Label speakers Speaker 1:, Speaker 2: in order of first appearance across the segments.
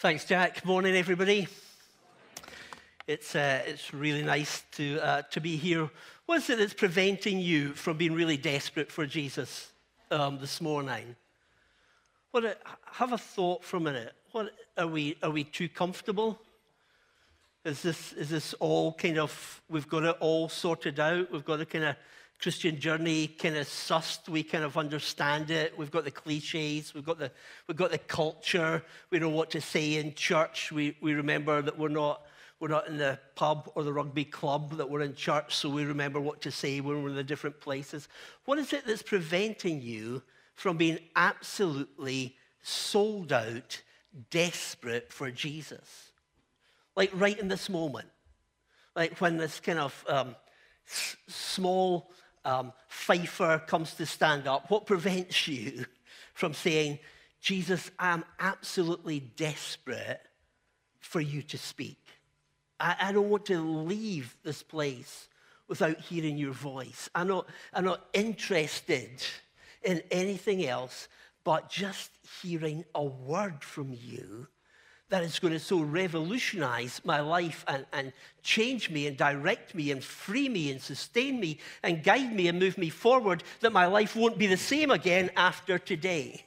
Speaker 1: Thanks, Jack. Morning, everybody. It's, uh, it's really nice to, uh, to be here. What is it that's preventing you from being really desperate for Jesus um, this morning? What, uh, have a thought for a minute. What, are, we, are we too comfortable? Is this, is this all kind of, we've got it all sorted out? We've got a kind of Christian journey kind of sussed. We kind of understand it. We've got the cliches. We've got the, we've got the culture. We know what to say in church. We, we remember that we're not, we're not in the pub or the rugby club, that we're in church, so we remember what to say when we're in the different places. What is it that's preventing you from being absolutely sold out, desperate for Jesus? Like right in this moment. Like when this kind of um, s- small um, fifer comes to stand up, what prevents you from saying, Jesus, I'm absolutely desperate for you to speak? I, I don't want to leave this place without hearing your voice. I'm not, I'm not interested in anything else but just hearing a word from you that is going to so revolutionize my life and, and change me and direct me and free me and sustain me and guide me and move me forward that my life won't be the same again after today.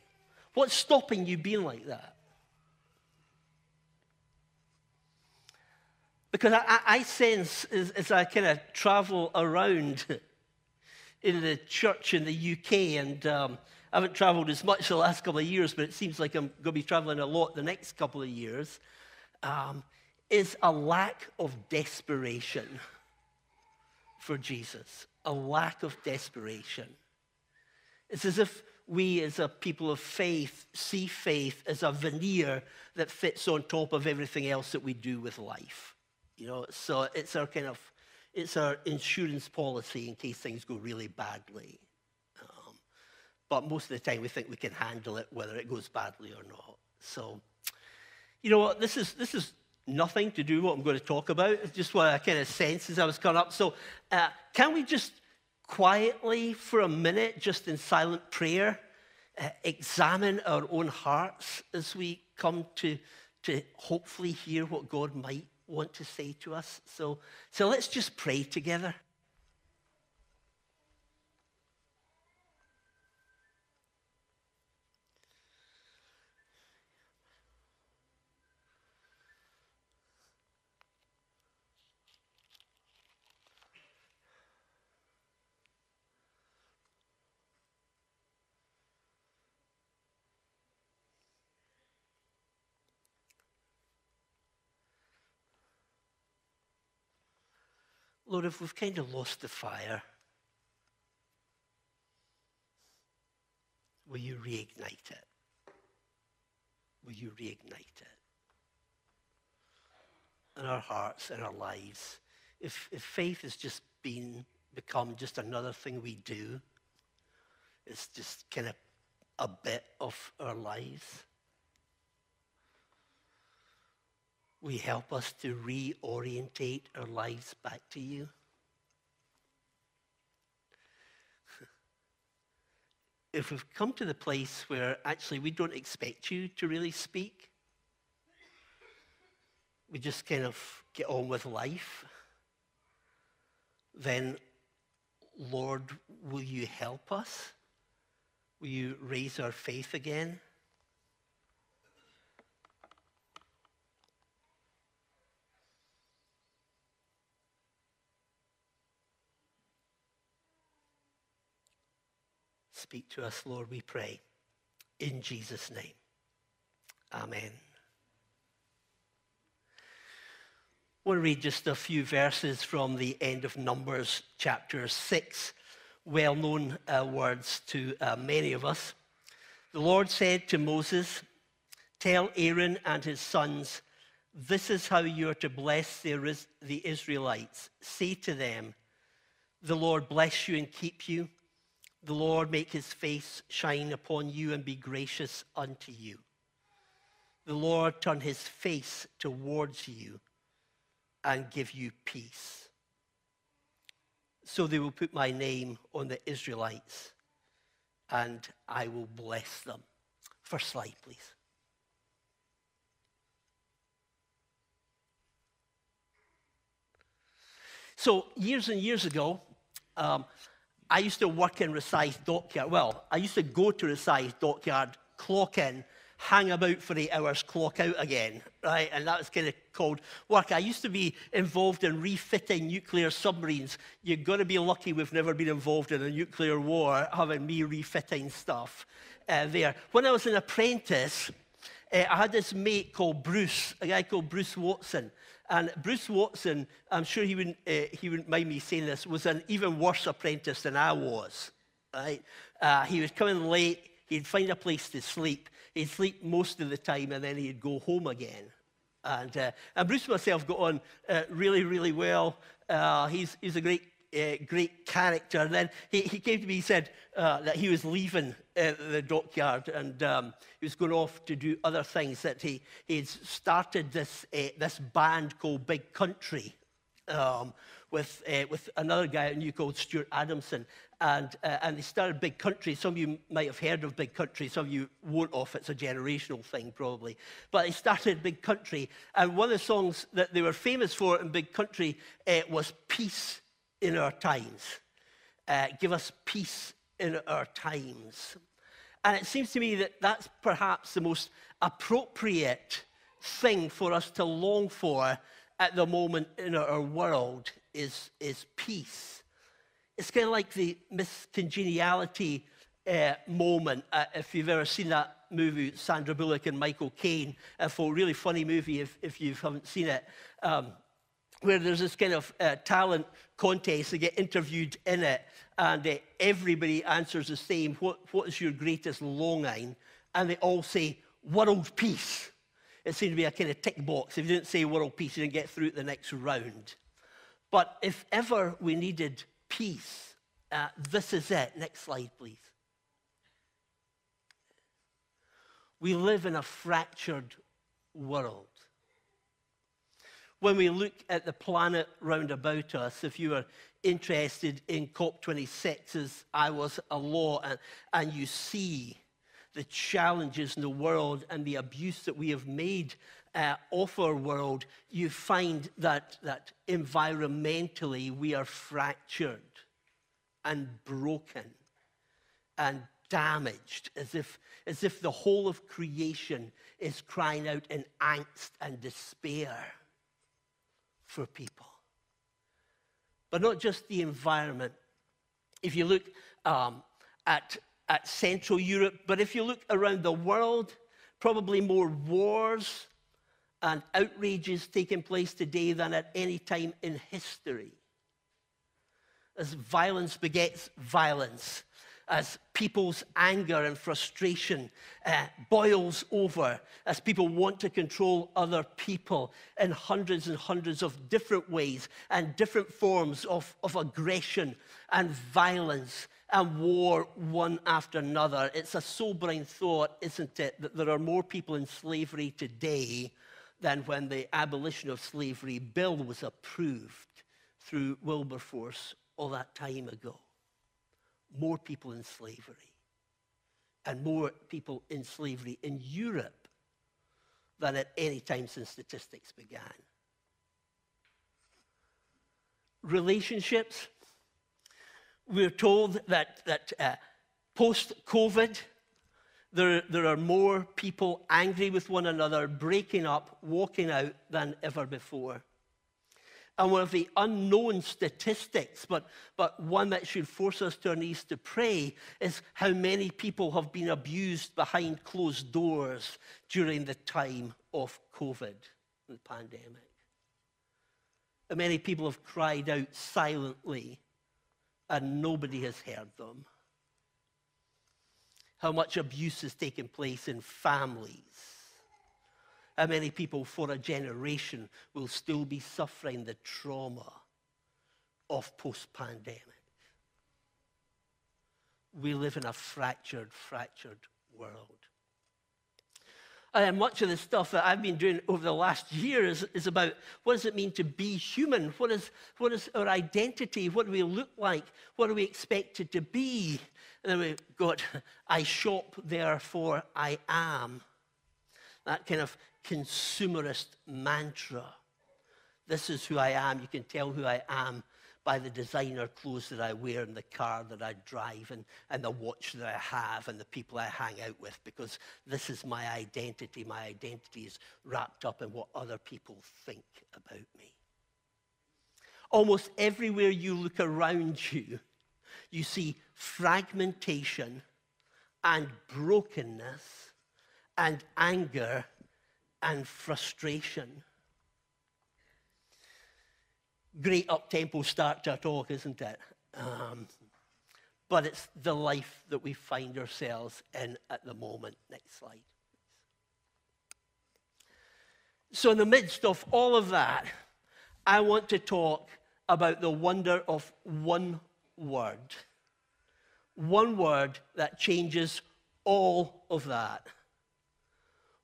Speaker 1: What's stopping you being like that? Because I, I sense as, as I kind of travel around in the church in the UK and um, I haven't traveled as much the last couple of years, but it seems like I'm going to be traveling a lot the next couple of years, um, is a lack of desperation for Jesus. A lack of desperation. It's as if we, as a people of faith, see faith as a veneer that fits on top of everything else that we do with life. You know, so it's our kind of, it's our insurance policy in case things go really badly. But most of the time, we think we can handle it, whether it goes badly or not. So, you know what? This is, this is nothing to do what I'm going to talk about. It's just what I kind of sense as I was coming up. So, uh, can we just quietly, for a minute, just in silent prayer, uh, examine our own hearts as we come to, to hopefully hear what God might want to say to us? So, so let's just pray together. Lord, if we've kind of lost the fire, will you reignite it? Will you reignite it? In our hearts, in our lives. If, if faith has just been, become just another thing we do, it's just kind of a bit of our lives. You help us to reorientate our lives back to you? if we've come to the place where actually we don't expect you to really speak, we just kind of get on with life, then, Lord, will you help us? Will you raise our faith again? Speak to us, Lord, we pray. In Jesus' name. Amen. I want to read just a few verses from the end of Numbers chapter 6, well known uh, words to uh, many of us. The Lord said to Moses, Tell Aaron and his sons, this is how you are to bless the, the Israelites. Say to them, The Lord bless you and keep you. The Lord make his face shine upon you and be gracious unto you. The Lord turn his face towards you and give you peace. So they will put my name on the Israelites and I will bless them. First slide, please. So, years and years ago, um, I used to work in Rosyth Dockyard. Well, I used to go to Rosyth Dockyard, clock in, hang about for eight hours, clock out again, right? And that was kind of called work. I used to be involved in refitting nuclear submarines. You've got to be lucky we've never been involved in a nuclear war, having me refitting stuff uh, there. When I was an apprentice, uh, I had this mate called Bruce, a guy called Bruce Watson. And Bruce Watson, I'm sure he wouldn't, uh, he wouldn't mind me saying this, was an even worse apprentice than I was. Right? Uh, he was coming late, he'd find a place to sleep. He'd sleep most of the time, and then he'd go home again. And, uh, and Bruce and myself got on uh, really, really well. Uh, he's, he's a great uh, great character. And then he, he came to me, he said uh, that he was leaving uh, the dockyard and um, he was going off to do other things, that he had started this, uh, this band called Big Country. Um, with, uh, with another guy I knew called Stuart Adamson. And, uh, and they started Big Country. Some of you might have heard of Big Country. Some of you won't off. It's a generational thing, probably. But they started Big Country. And one of the songs that they were famous for in Big Country was Peace in our times. Uh, give us peace in our times. And it seems to me that that's perhaps the most appropriate thing for us to long for at the moment in our world is, is peace. It's kind of like the Miss Congeniality uh, moment, uh, if you've ever seen that movie, Sandra Bullock and Michael Caine, a really funny movie if, if you haven't seen it. Um, where there's this kind of uh, talent contest, they get interviewed in it, and uh, everybody answers the same what, what is your greatest longing? And they all say, world peace. It seemed to be a kind of tick box. If you didn't say world peace, you didn't get through the next round. But if ever we needed peace, uh, this is it. Next slide, please. We live in a fractured world when we look at the planet round about us, if you are interested in COP26, as I was a law, and, and you see the challenges in the world and the abuse that we have made uh, of our world, you find that, that environmentally we are fractured and broken and damaged, as if, as if the whole of creation is crying out in angst and despair for people. But not just the environment. If you look um, at, at Central Europe, but if you look around the world, probably more wars and outrages taking place today than at any time in history. As violence begets violence, as people's anger and frustration uh, boils over, as people want to control other people in hundreds and hundreds of different ways and different forms of, of aggression and violence and war one after another. It's a sobering thought, isn't it, that there are more people in slavery today than when the abolition of slavery bill was approved through Wilberforce all that time ago more people in slavery and more people in slavery in Europe than at any time since statistics began. Relationships, we're told that, that uh, post COVID, there, there are more people angry with one another, breaking up, walking out than ever before and one of the unknown statistics, but, but one that should force us to our knees to pray, is how many people have been abused behind closed doors during the time of COVID, the pandemic. How many people have cried out silently and nobody has heard them. How much abuse has taken place in families how many people for a generation will still be suffering the trauma of post pandemic? We live in a fractured, fractured world. And much of the stuff that I've been doing over the last year is, is about what does it mean to be human? What is, what is our identity? What do we look like? What are we expected to be? And then we've got, I shop, therefore I am. That kind of consumerist mantra. This is who I am. You can tell who I am by the designer clothes that I wear and the car that I drive and, and the watch that I have and the people I hang out with because this is my identity. My identity is wrapped up in what other people think about me. Almost everywhere you look around you, you see fragmentation and brokenness and anger and frustration. Great up-tempo start to a talk, isn't it? Um, but it's the life that we find ourselves in at the moment. Next slide. So, in the midst of all of that, I want to talk about the wonder of one word. One word that changes all of that.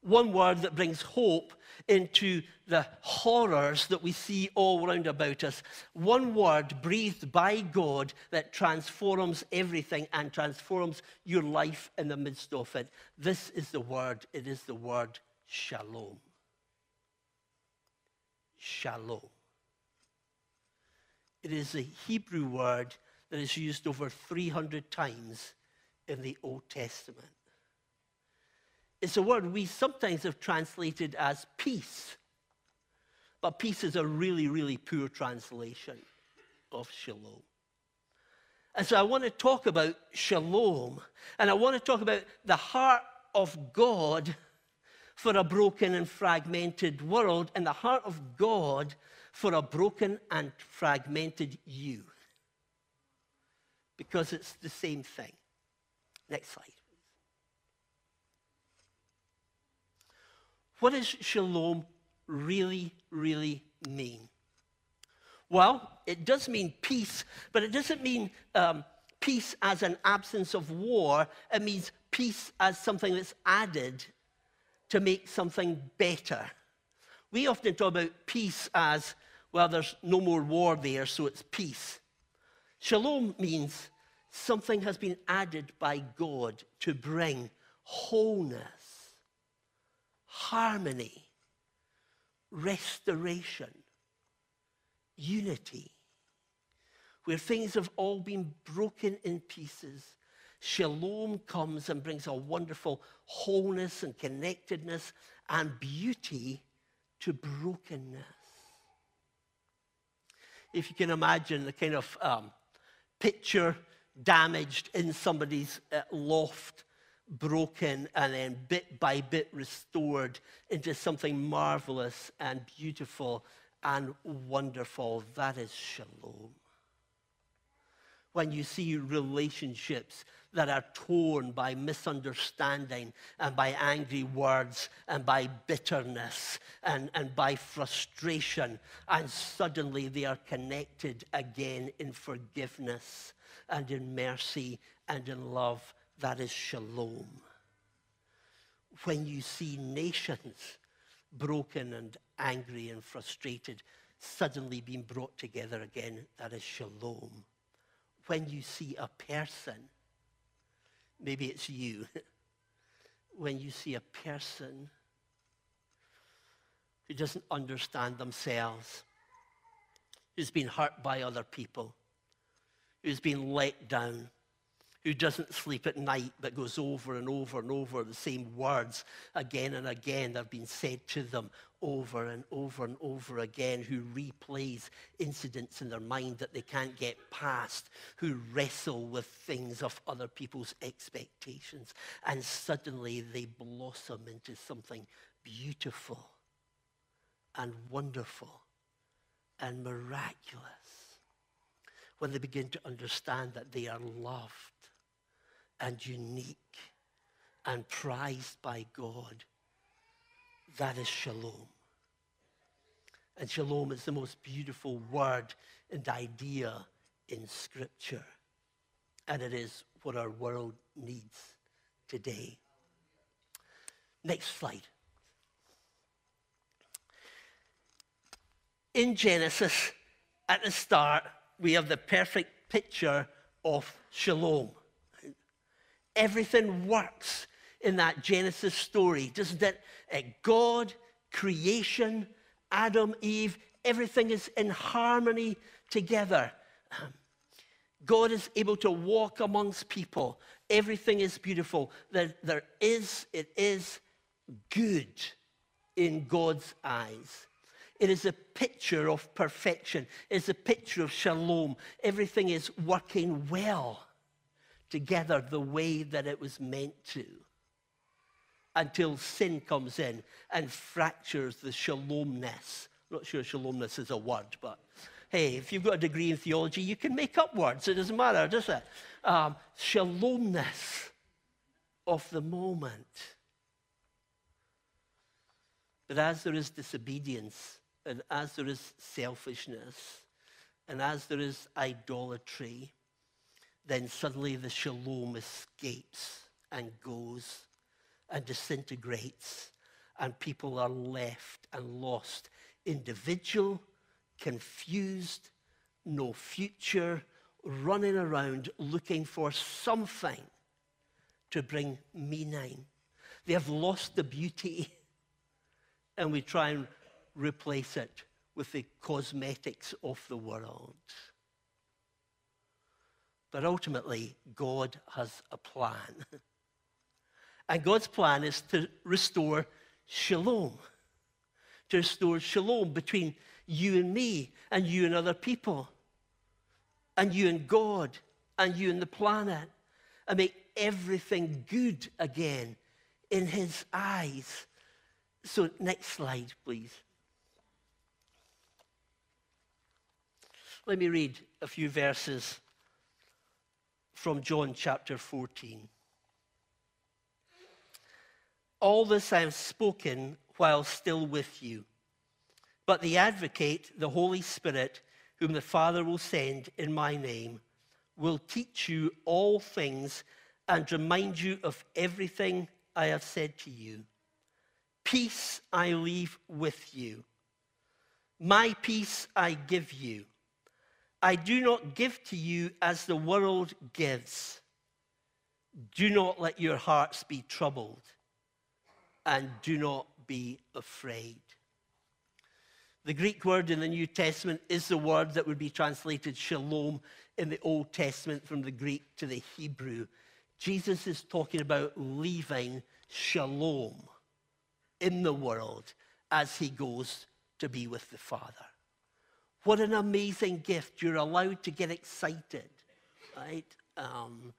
Speaker 1: One word that brings hope into the horrors that we see all around about us. One word breathed by God that transforms everything and transforms your life in the midst of it. This is the word, it is the word shalom. Shalom. It is a Hebrew word that is used over 300 times in the Old Testament. It's a word we sometimes have translated as peace. But peace is a really, really poor translation of shalom. And so I want to talk about shalom, and I want to talk about the heart of God for a broken and fragmented world, and the heart of God for a broken and fragmented you. Because it's the same thing. Next slide. What does shalom really, really mean? Well, it does mean peace, but it doesn't mean um, peace as an absence of war. It means peace as something that's added to make something better. We often talk about peace as well, there's no more war there, so it's peace. Shalom means something has been added by God to bring wholeness, harmony, restoration, unity. Where things have all been broken in pieces, shalom comes and brings a wonderful wholeness and connectedness and beauty to brokenness if you can imagine the kind of um, picture damaged in somebody's uh, loft, broken, and then bit by bit restored into something marvelous and beautiful and wonderful. That is shalom. When you see relationships that are torn by misunderstanding and by angry words and by bitterness and, and by frustration. And suddenly they are connected again in forgiveness and in mercy and in love. That is shalom. When you see nations broken and angry and frustrated suddenly being brought together again, that is shalom. When you see a person Maybe it's you. when you see a person who doesn't understand themselves, who's been hurt by other people, who's been let down, who doesn't sleep at night but goes over and over and over the same words again and again that have been said to them over and over and over again, who replays incidents in their mind that they can't get past, who wrestle with things of other people's expectations, and suddenly they blossom into something beautiful and wonderful and miraculous. When they begin to understand that they are loved and unique and prized by God. That is shalom. And shalom is the most beautiful word and idea in Scripture. And it is what our world needs today. Next slide. In Genesis, at the start, we have the perfect picture of shalom everything works in that Genesis story, doesn't it? God, creation, Adam, Eve, everything is in harmony together. Um, God is able to walk amongst people. Everything is beautiful. There, there is, it is good in God's eyes. It is a picture of perfection. It's a picture of shalom. Everything is working well together the way that it was meant to until sin comes in and fractures the shalomness. I'm not sure shalomness is a word, but hey, if you've got a degree in theology, you can make up words. It doesn't matter, does it? Um, shalomness of the moment. But as there is disobedience, and as there is selfishness, and as there is idolatry, then suddenly the shalom escapes and goes and disintegrates, and people are left and lost. Individual, confused, no future, running around looking for something to bring meaning. They have lost the beauty, and we try and replace it with the cosmetics of the world. But ultimately, God has a plan. And God's plan is to restore shalom, to restore shalom between you and me, and you and other people, and you and God, and you and the planet, and make everything good again in His eyes. So, next slide, please. Let me read a few verses from John chapter 14. All this I have spoken while still with you. But the advocate, the Holy Spirit, whom the Father will send in my name, will teach you all things and remind you of everything I have said to you. Peace I leave with you. My peace I give you. I do not give to you as the world gives. Do not let your hearts be troubled and do not be afraid. The Greek word in the New Testament is the word that would be translated shalom in the Old Testament from the Greek to the Hebrew. Jesus is talking about leaving shalom in the world as he goes to be with the Father. What an amazing gift. You're allowed to get excited, right? Um,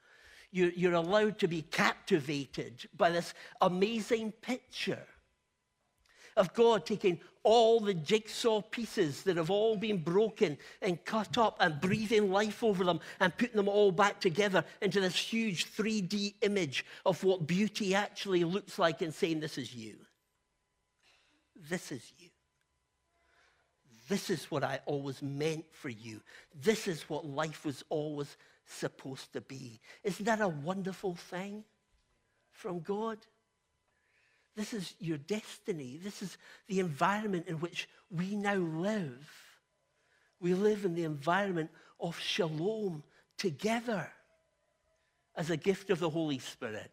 Speaker 1: you're, you're allowed to be captivated by this amazing picture of God taking all the jigsaw pieces that have all been broken and cut up and breathing life over them and putting them all back together into this huge 3D image of what beauty actually looks like and saying, This is you. This is you. This is what I always meant for you. This is what life was always supposed to be. Isn't that a wonderful thing from God? This is your destiny. This is the environment in which we now live. We live in the environment of shalom together as a gift of the Holy Spirit.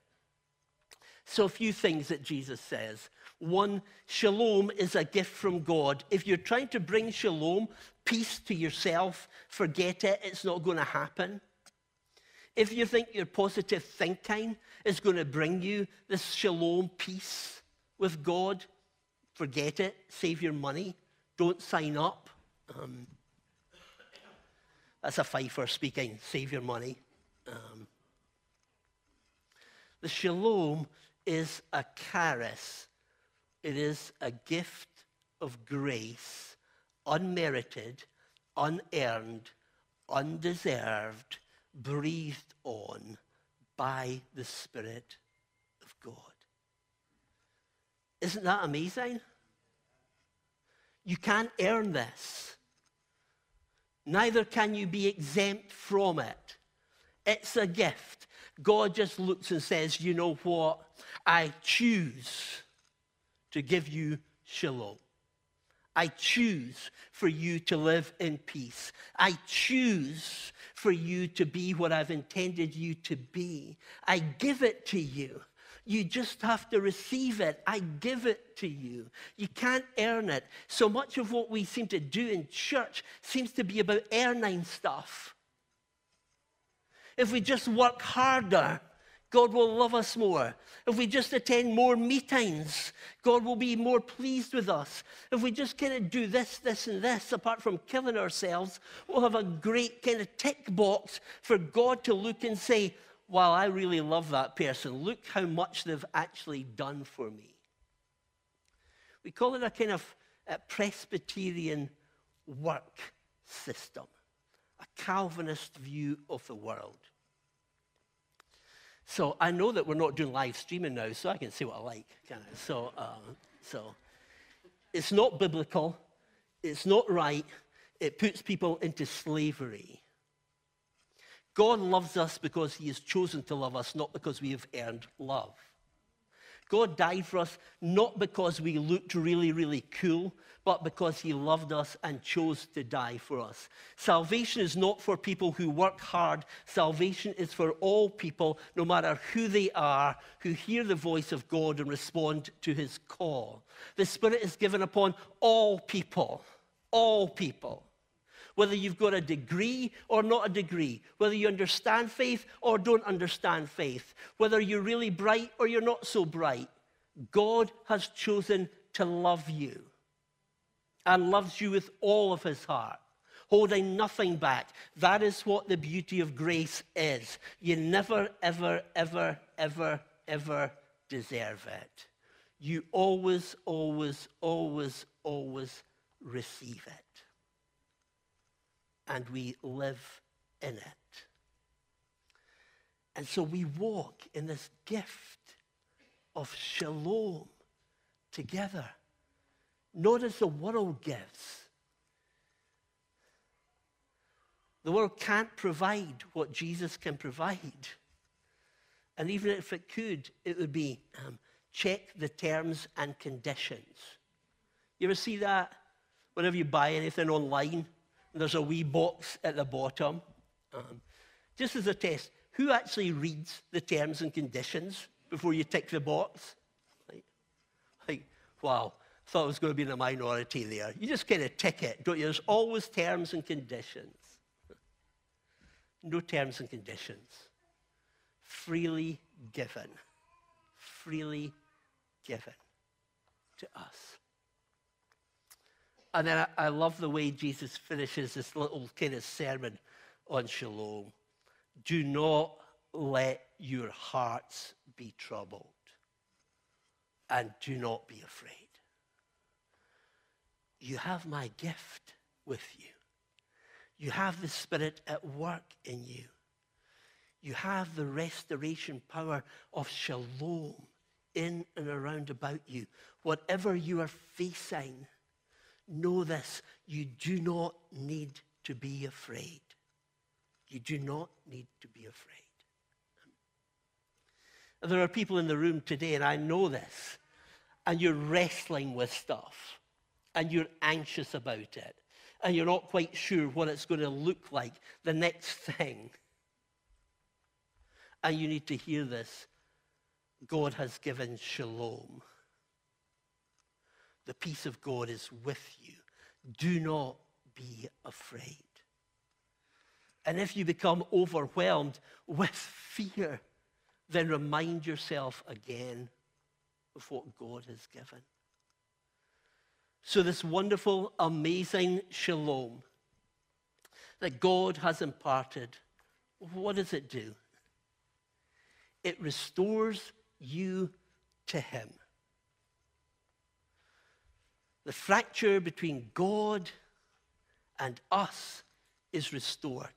Speaker 1: So, a few things that Jesus says. One, shalom is a gift from God. If you're trying to bring shalom, peace to yourself, forget it, it's not going to happen. If you think your positive thinking is going to bring you this shalom peace with God, forget it. Save your money. Don't sign up. Um, that's a Fifer speaking. Save your money. Um, the shalom is a charis. It is a gift of grace, unmerited, unearned, undeserved, breathed on by the Spirit of God. Isn't that amazing? You can't earn this. Neither can you be exempt from it. It's a gift. God just looks and says, You know what? I choose to give you shalom. I choose for you to live in peace. I choose for you to be what I've intended you to be. I give it to you. You just have to receive it. I give it to you. You can't earn it. So much of what we seem to do in church seems to be about earning stuff. If we just work harder, God will love us more. If we just attend more meetings, God will be more pleased with us. If we just kind of do this, this, and this, apart from killing ourselves, we'll have a great kind of tick box for God to look and say, Wow, I really love that person. Look how much they've actually done for me. We call it a kind of a Presbyterian work system, a Calvinist view of the world. So I know that we're not doing live streaming now, so I can say what I like. Kind of. So, uh, so it's not biblical. It's not right. It puts people into slavery. God loves us because he has chosen to love us, not because we have earned love. God died for us not because we looked really, really cool, but because he loved us and chose to die for us. Salvation is not for people who work hard. Salvation is for all people, no matter who they are, who hear the voice of God and respond to his call. The Spirit is given upon all people, all people. Whether you've got a degree or not a degree, whether you understand faith or don't understand faith, whether you're really bright or you're not so bright, God has chosen to love you and loves you with all of his heart, holding nothing back. That is what the beauty of grace is. You never, ever, ever, ever, ever deserve it. You always, always, always, always receive it. And we live in it. And so we walk in this gift of shalom together not as the world gives. The world can't provide what Jesus can provide. And even if it could, it would be um, check the terms and conditions. You ever see that? Whenever you buy anything online, there's a wee box at the bottom. Um, just as a test, who actually reads the terms and conditions before you tick the box? Like, like wow, thought I was going to be in the minority there. You just get a ticket, don't you? There's always terms and conditions. No terms and conditions. Freely given. Freely given to us. And then I, I love the way Jesus finishes this little kind of sermon on shalom. Do not let your hearts be troubled, and do not be afraid. You have my gift with you. You have the Spirit at work in you. You have the restoration power of shalom in and around about you. Whatever you are facing, know this you do not need to be afraid. You do not need to be afraid. There are people in the room today, and I know this, and you're wrestling with stuff and you're anxious about it and you're not quite sure what it's going to look like, the next thing. And you need to hear this God has given shalom. The peace of God is with you. Do not be afraid. And if you become overwhelmed with fear, then remind yourself again of what God has given. So, this wonderful, amazing shalom that God has imparted, what does it do? It restores you to Him. The fracture between God and us is restored.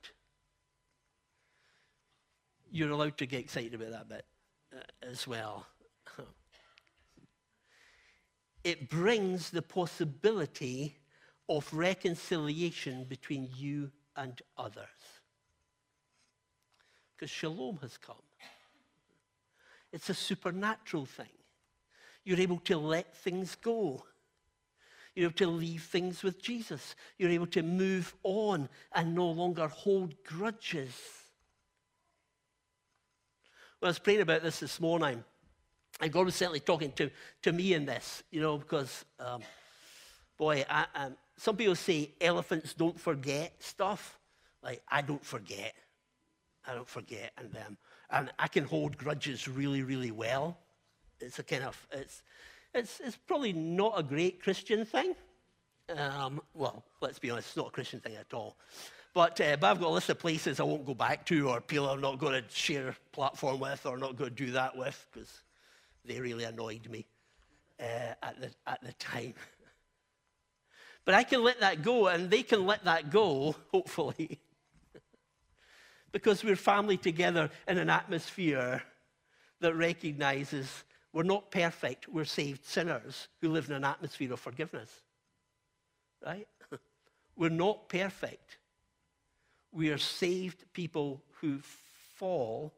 Speaker 1: You're allowed to get excited about that bit uh, as well it brings the possibility of reconciliation between you and others. Because shalom has come. It's a supernatural thing. You're able to let things go. You're able to leave things with Jesus. You're able to move on and no longer hold grudges. When I was praying about this this morning, And God was certainly talking to, to me in this, you know, because, um, boy, I, um, some people say elephants don't forget stuff. Like, I don't forget. I don't forget. And, um, and I can hold grudges really, really well. It's a kind of, it's, it's, it's probably not a great Christian thing. Um, well, let's be honest, it's not a Christian thing at all. But, uh, but I've got a list of places I won't go back to or people I'm not going to share platform with or not going to do that with because they really annoyed me uh, at, the, at the time. but I can let that go and they can let that go, hopefully, because we're family together in an atmosphere that recognizes we're not perfect, we're saved sinners who live in an atmosphere of forgiveness. Right? We're not perfect. We are saved people who fall,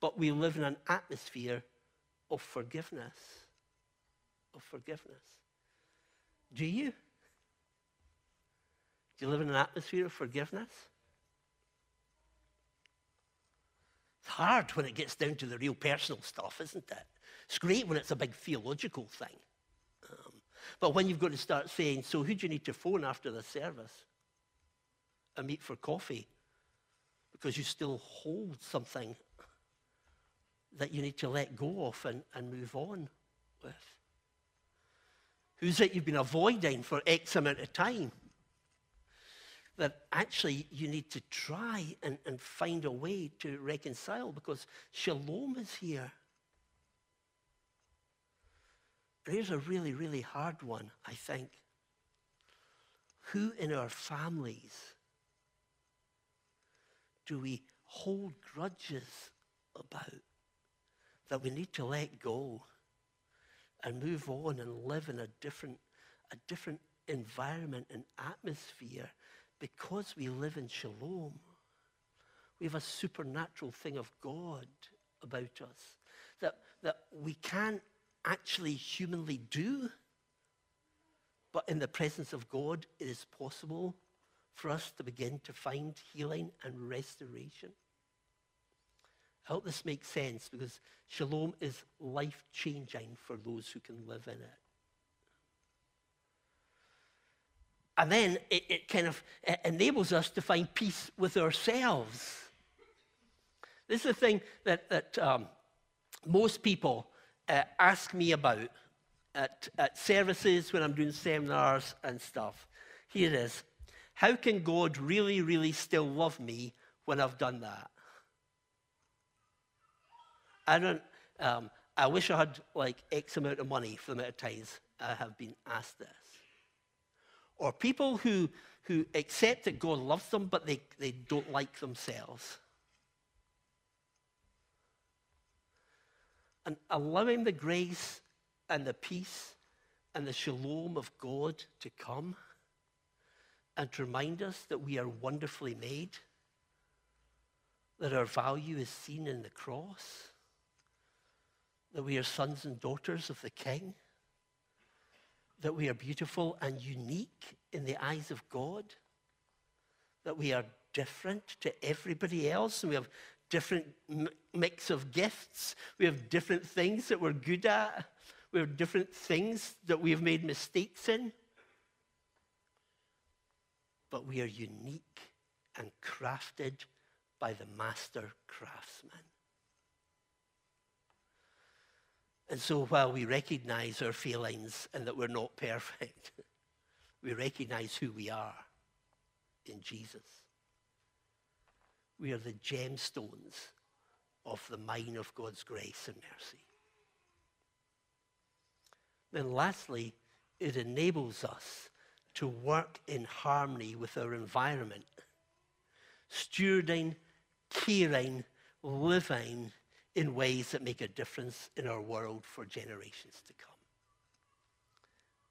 Speaker 1: but we live in an atmosphere of forgiveness. Of forgiveness. Do you? Do you live in an atmosphere of forgiveness? It's hard when it gets down to the real personal stuff, isn't it? It's great when it's a big theological thing. Um, but when you've got to start saying, so who do you need to phone after the service? And meet for coffee? Because you still hold something that you need to let go of and, and move on with. Who's it you've been avoiding for X amount of time? That actually you need to try and, and find a way to reconcile because shalom is here. Here's a really, really hard one, I think. Who in our families do we hold grudges about that we need to let go and move on and live in a different, a different environment and atmosphere because we live in shalom? We have a supernatural thing of God about us that, that we can't actually humanly do. But in the presence of God, it is possible for us to begin to find healing and restoration. I hope this makes sense because shalom is life changing for those who can live in it. And then it, it kind of it enables us to find peace with ourselves. This is the thing that, that um, most people uh, ask me about at, at services when I'm doing seminars and stuff. Here it is. How can God really, really still love me when I've done that? I don't, um, I wish I had like X amount of money for the amount of times I have been asked this. Or people who, who accept that God loves them, but they, they don't like themselves. and allowing the grace and the peace and the shalom of God to come and to remind us that we are wonderfully made, that our value is seen in the cross, that we are sons and daughters of the King, that we are beautiful and unique in the eyes of God, that we are different to everybody else, and we have different mix of gifts. We have different things that we're good at. We have different things that we have made mistakes in. But we are unique and crafted by the master craftsman. And so while we recognize our feelings and that we're not perfect, we recognize who we are in Jesus. We are the gemstones of the mine of God's grace and mercy. Then, lastly, it enables us to work in harmony with our environment, stewarding, caring, living in ways that make a difference in our world for generations to come.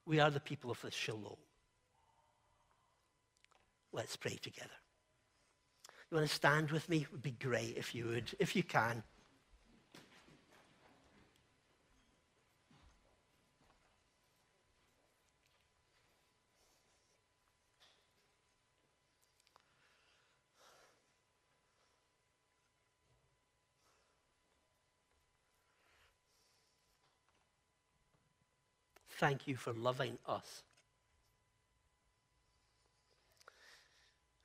Speaker 1: We are the people of the shalom. Let's pray together. You want to stand with me? It would be great if you would, if you can. Thank you for loving us.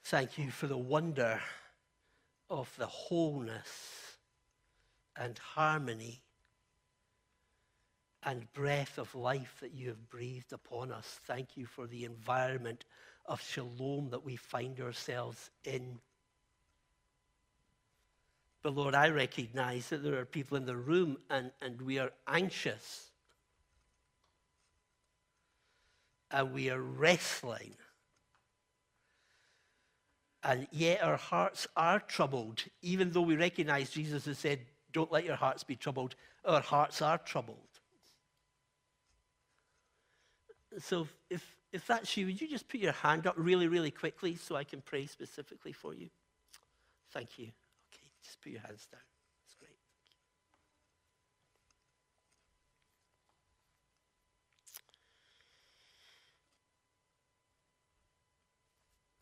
Speaker 1: Thank you for the wonder of the wholeness and harmony and breath of life that you have breathed upon us. Thank you for the environment of shalom that we find ourselves in. But Lord, I recognize that there are people in the room and, and we are anxious. And we are wrestling. And yet our hearts are troubled, even though we recognize Jesus has said, Don't let your hearts be troubled. Our hearts are troubled. So if, if that's you, would you just put your hand up really, really quickly so I can pray specifically for you? Thank you. Okay, just put your hands down. That's great.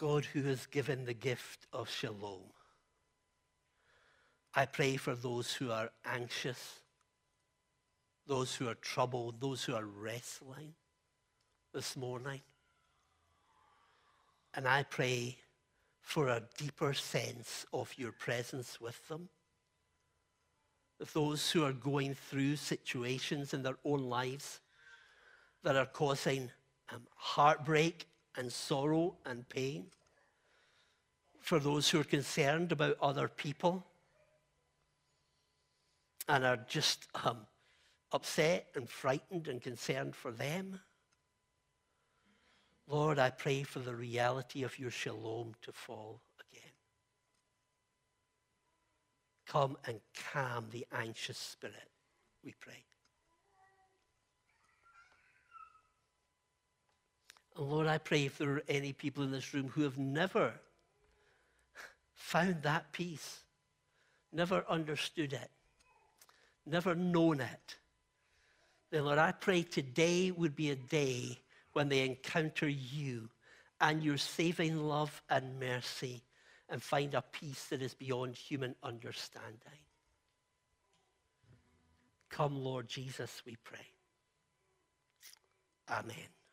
Speaker 1: God, who has given the gift of shalom, I pray for those who are anxious, those who are troubled, those who are wrestling this morning. And I pray for a deeper sense of your presence with them. Those who are going through situations in their own lives that are causing um, heartbreak and sorrow and pain. For those who are concerned about other people and are just um, upset and frightened and concerned for them. Lord, I pray for the reality of your shalom to fall again. Come and calm the anxious spirit, we pray. And Lord, I pray if there are any people in this room who have never found that peace, never understood it, never known it, then Lord, I pray today would be a day when they encounter you and your saving love and mercy and find a peace that is beyond human understanding. Come, Lord Jesus, we pray. Amen.